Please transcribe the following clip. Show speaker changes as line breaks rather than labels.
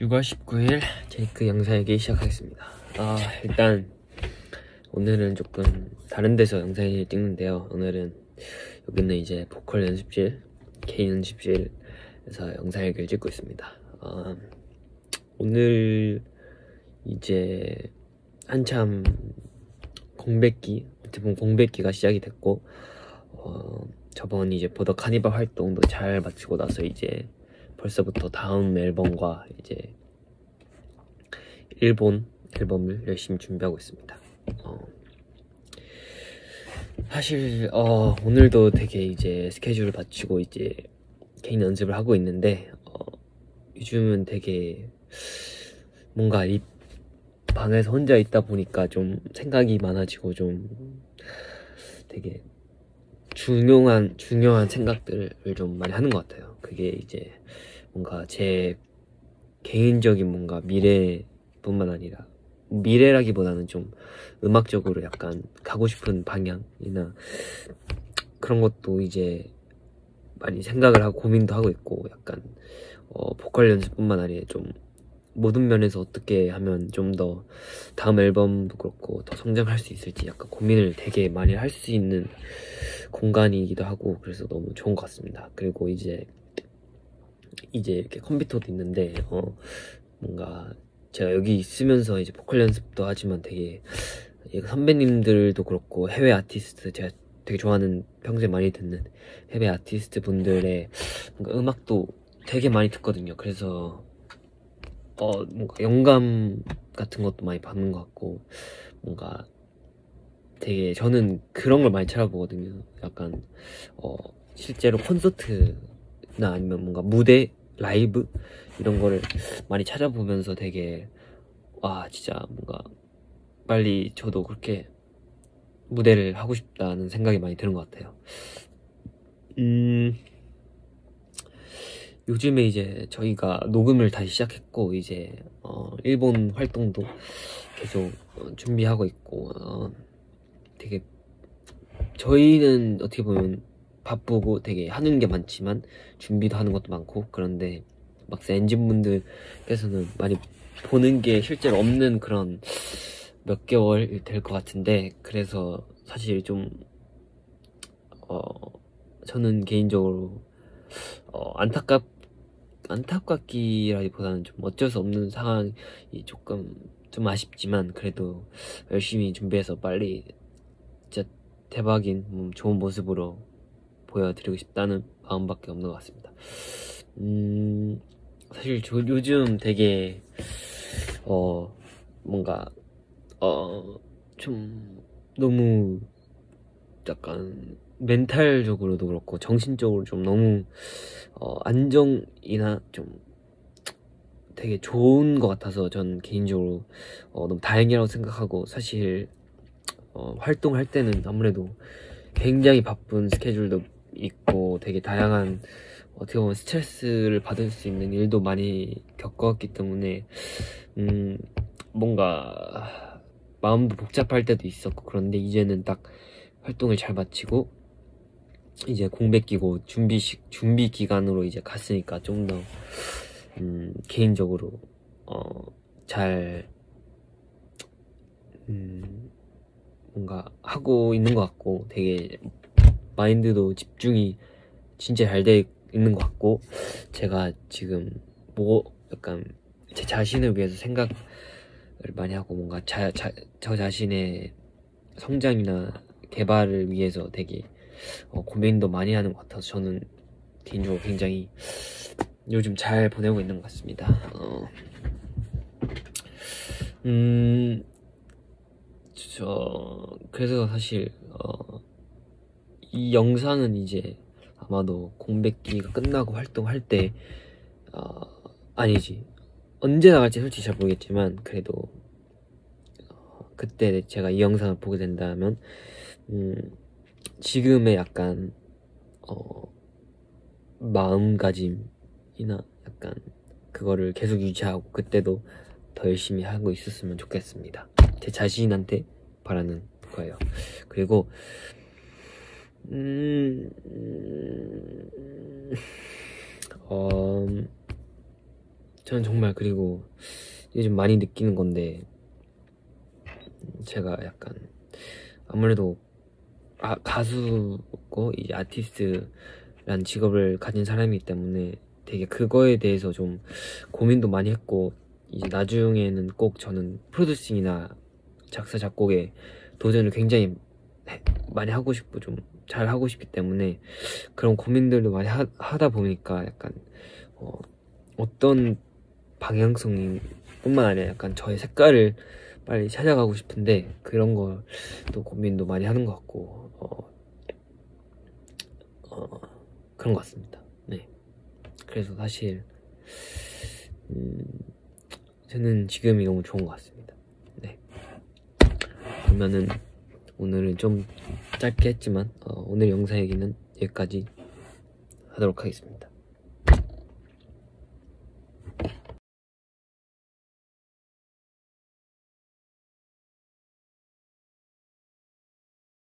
6월 19일 제이크 영상일기 시작하겠습니다. 아, 일단 오늘은 조금 다른 데서 영상을 찍는데요. 오늘은 여기는 이제 보컬 연습실, 개인 연습실에서 영상일기를 찍고 있습니다. 아, 오늘 이제 한참 공백기, 어떻게 보면 공백기가 시작이 됐고 어, 저번 이제 보더 카니발 활동도 잘 마치고 나서 이제 벌써부터 다음 앨범과 이제 일본 앨범을 열심히 준비하고 있습니다. 어, 사실 어, 오늘도 되게 이제 스케줄을 마치고 이제 개인 연습을 하고 있는데 어, 요즘은 되게 뭔가 이 방에서 혼자 있다 보니까 좀 생각이 많아지고 좀 되게 중요한 중요한 생각들을 좀 많이 하는 것 같아요. 그게 이제 뭔가 제 개인적인 뭔가 미래뿐만 아니라 미래라기보다는 좀 음악적으로 약간 가고 싶은 방향이나 그런 것도 이제 많이 생각을 하고 고민도 하고 있고 약간 어, 보컬 연습뿐만 아니라 좀 모든 면에서 어떻게 하면 좀 더 다음 앨범도 그렇고 더 성장할 수 있을지 약간 고민을 되게 많이 할 수 있는 공간이기도 하고 그래서 너무 좋은 것 같습니다. 그리고 이제 이제 이렇게 컴퓨터도 있는데 어 뭔가 제가 여기 있으면서 이제 보컬 연습도 하지만 되게 선배님들도 그렇고 해외 아티스트 제가 되게 좋아하는 평소에 많이 듣는 해외 아티스트 분들의 음악도 되게 많이 듣거든요. 그래서 어 뭔가 영감 같은 것도 많이 받는 것 같고 뭔가 되게 저는 그런 걸 많이 찾아보거든요. 약간 어 실제로 콘서트 나 아니면 뭔가 무대 라이브 이런 거를 많이 찾아보면서 되게 와 진짜 뭔가 빨리 저도 그렇게 무대를 하고 싶다는 생각이 많이 드는 것 같아요. 음 요즘에 이제 저희가 녹음을 다시 시작했고 이제 어 일본 활동도 계속 준비하고 있고 어 되게 저희는 어떻게 보면 바쁘고 되게 하는 게 많지만 준비도 하는 것도 많고 그런데 막상 엔진분들께서는 많이 보는 게 실제로 없는 그런 몇 개월 될 것 같은데 그래서 사실 좀 어, 저는 개인적으로 어, 안타깝 안타깝기라기보다는 좀 어쩔 수 없는 상황이 조금 좀 아쉽지만 그래도 열심히 준비해서 빨리 진짜 대박인 음, 좋은 모습으로 보여드리고 싶다는 마음밖에 없는 것 같습니다. 음, 사실 저 요즘 되게, 어, 뭔가, 어, 좀, 너무, 약간, 멘탈적으로도 그렇고, 정신적으로 좀 너무, 어, 안정이나 좀, 되게 좋은 것 같아서 전 개인적으로, 어, 너무 다행이라고 생각하고, 사실, 어, 활동할 때는 아무래도 굉장히 바쁜 스케줄도 있고 되게 다양한 어떻게 보면 스트레스를 받을 수 있는 일도 많이 겪었기 때문에 음 뭔가 마음도 복잡할 때도 있었고 그런데 이제는 딱 활동을 잘 마치고 이제 공백기고 준비식 준비 기간으로 이제 갔으니까 좀더 음, 개인적으로 어잘 음, 뭔가 하고 있는 것 같고 되게 마인드도 집중이 진짜 잘 돼 있는 것 같고 제가 지금 뭐 약간 제 자신을 위해서 생각을 많이 하고 뭔가 자, 자, 저 자신의 성장이나 개발을 위해서 되게 어, 고민도 많이 하는 것 같아서 저는 개인적으로 굉장히 요즘 잘 보내고 있는 것 같습니다. 어, 음, 저 그래서 사실 어, 이 영상은 이제 아마도 공백기가 끝나고 활동할 때 어, 아니지 언제 나갈지 솔직히 잘 모르겠지만 그래도 어, 그때 제가 이 영상을 보게 된다면 음, 지금의 약간 어, 마음가짐이나 약간 그거를 계속 유지하고 그때도 더 열심히 하고 있었으면 좋겠습니다. 제 자신한테 바라는 거예요. 그리고 음, 음, 어, 저는 정말 그리고 요즘 많이 느끼는 건데 제가 약간 아무래도 아, 가수고 이제 아티스트란 직업을 가진 사람이기 때문에 되게 그거에 대해서 좀 고민도 많이 했고 이제 나중에는 꼭 저는 프로듀싱이나 작사 작곡에 도전을 굉장히 해- 많이 하고 싶고 좀 잘 하고 싶기 때문에 그런 고민들도 많이 하, 다 보니까 약간 어, 어떤 방향성이 뿐만 아니라 약간 저의 색깔을 빨리 찾아가고 싶은데 그런 걸 또 고민도 많이 하는 것 같고 어, 어, 그런 것 같습니다. 네. 그래서 사실 음, 저는 지금이 너무 좋은 것 같습니다. 네. 그러면은 오늘은 좀 짧게 했지만 어, 오늘 영상 얘기는 여기까지 하도록 하겠습니다.